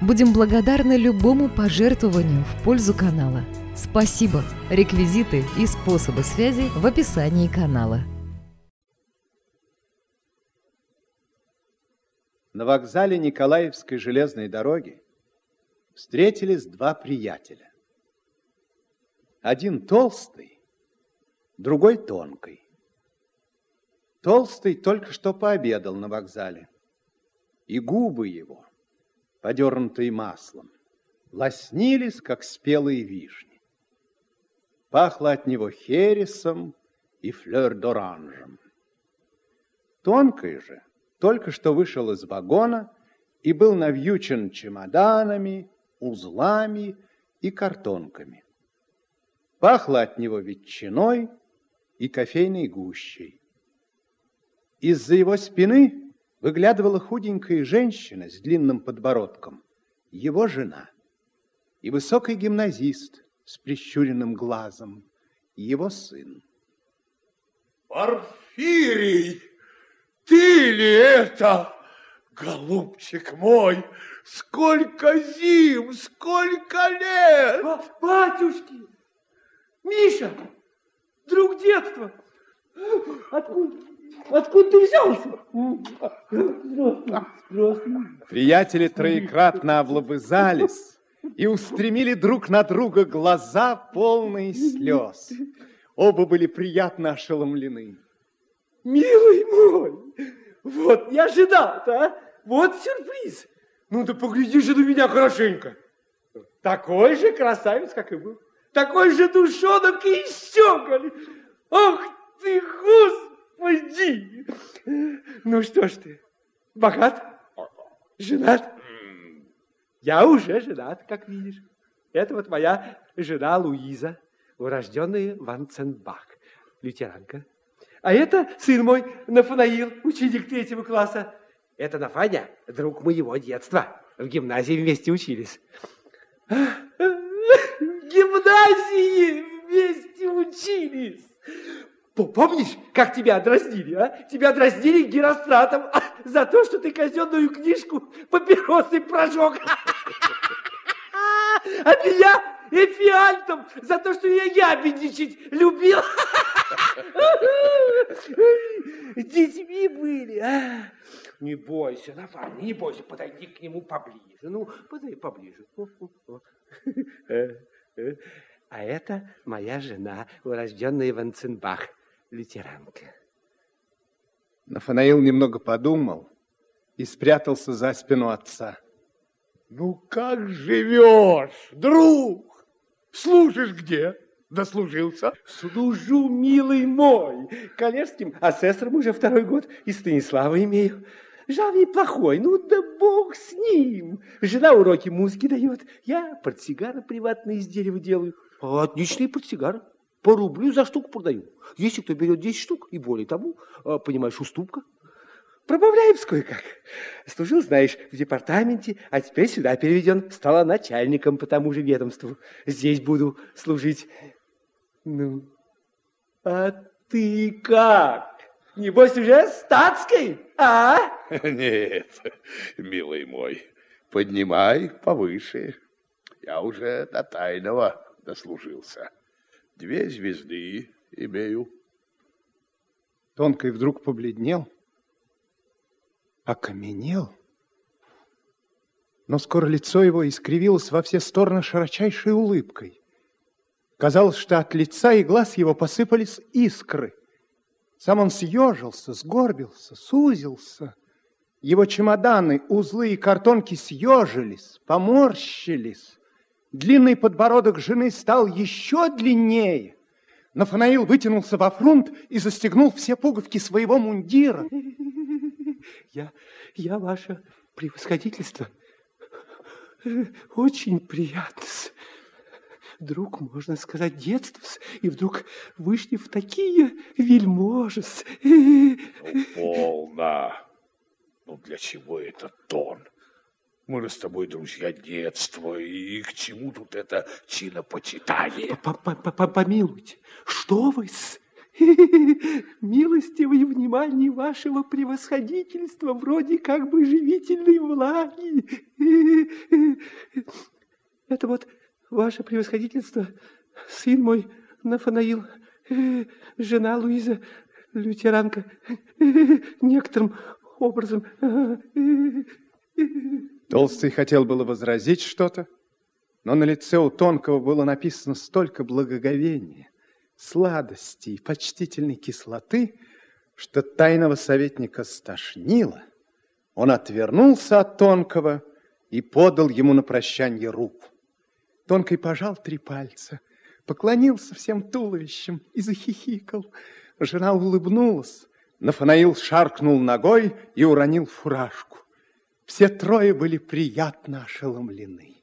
Будем благодарны любому пожертвованию в пользу канала. Спасибо! Реквизиты и способы связи в описании канала. На вокзале Николаевской железной дороги встретились два приятеля. Один толстый, другой тонкий. Толстый только что пообедал на вокзале, и губы его, подернутые маслом, лоснились, как спелые вишни. Пахло от него хересом и флёр-д'оранжем. Тонкий же только что вышел из вагона и был навьючен чемоданами, узлами и картонками. Пахло от него ветчиной и кофейной гущей. Из-за его спины выглядывала худенькая женщина с длинным подбородком, его жена, и высокий гимназист с прищуренным глазом, его сын. Порфирий! Ты ли это, голубчик мой? Сколько зим, сколько лет! Батюшки! Миша! Друг детства! Откуда, откуда ты взялся? Приятели троекратно облобызались и устремили друг на друга глаза, полные слез. Оба были приятно ошеломлены. Милый мой, вот не ожидал-то, а? Вот сюрприз. Ну да погляди же на меня хорошенько. Такой же красавец, как и был. Такой же душонок и щеголь. Ах ты, господи! Ну что ж ты, богат? Женат? Я уже женат, как видишь. Это вот моя жена Луиза, урожденная Ванценбах, лютеранка. А это сын мой Нафанаил, ученик третьего класса. Это Нафаня, друг моего детства. В гимназии вместе учились. В гимназии вместе учились. Помнишь, как тебя дразнили, а? Тебя дразнили Геростратом а, за то, что ты казенную книжку папиросы прожег. А меня Эфиальтом за то, что я ябедничать любил. Детьми были, а? Не бойся, Нафаня, не бойся, подойди к нему поближе. Ну, подойди поближе. А это моя жена, урожденная Ванценбах, лютеранка. Нафанаил немного подумал и спрятался за спину отца. Ну, как живешь, друг? Служишь где? Дослужился? Служу, милый мой, коллежским асессором уже второй год и Станислава имею. Жал неплохой, ну да бог с ним. Жена уроки музыки дает, я портсигары приватные из дерева делаю. Отличные портсигары. По рублю за штуку продаю. Если кто берет 10 штук и более тому, а, понимаешь, уступка. Пробавляемся кое-как. Служил, знаешь, в департаменте, а теперь сюда переведен. Стала начальником по тому же ведомству. Здесь буду служить. Ну, а ты как? Небось, уже статской, а? Нет, милый мой, поднимай повыше. Я уже до тайного дослужился. Две звезды имею. Тонкий вдруг побледнел, окаменел, но скоро лицо его искривилось во все стороны широчайшей улыбкой. Казалось, что от лица и глаз его посыпались искры. Сам он съежился, сгорбился, сузился. Его чемоданы, узлы и картонки съежились, поморщились. Длинный подбородок жены стал еще длиннее. Нафанаил вытянулся во фронт и застегнул все пуговки своего мундира. Я, я ваше превосходительство. Очень приятно. друг, можно сказать, детства, и вдруг вышли в такие вельможи. Ну, полно. Ну, для чего этот тон? Мы с тобой друзья детства, и к чему тут это чинопочитание? Помилуйте, что вы с... Милостивое внимание вашего превосходительства вроде как бы живительной влаги. Это вот ваше превосходительство, сын мой Нафанаил, жена Луиза, лютеранка, некоторым образом... Толстый хотел было возразить что-то, но на лице у Тонкого было написано столько благоговения, сладости и почтительной кислоты, что тайного советника стошнило. Он отвернулся от Тонкого и подал ему на прощание руку. Тонкий пожал три пальца, поклонился всем туловищем и захихикал. Жена улыбнулась. Нафанаил шаркнул ногой и уронил фуражку. Все трое были приятно ошеломлены.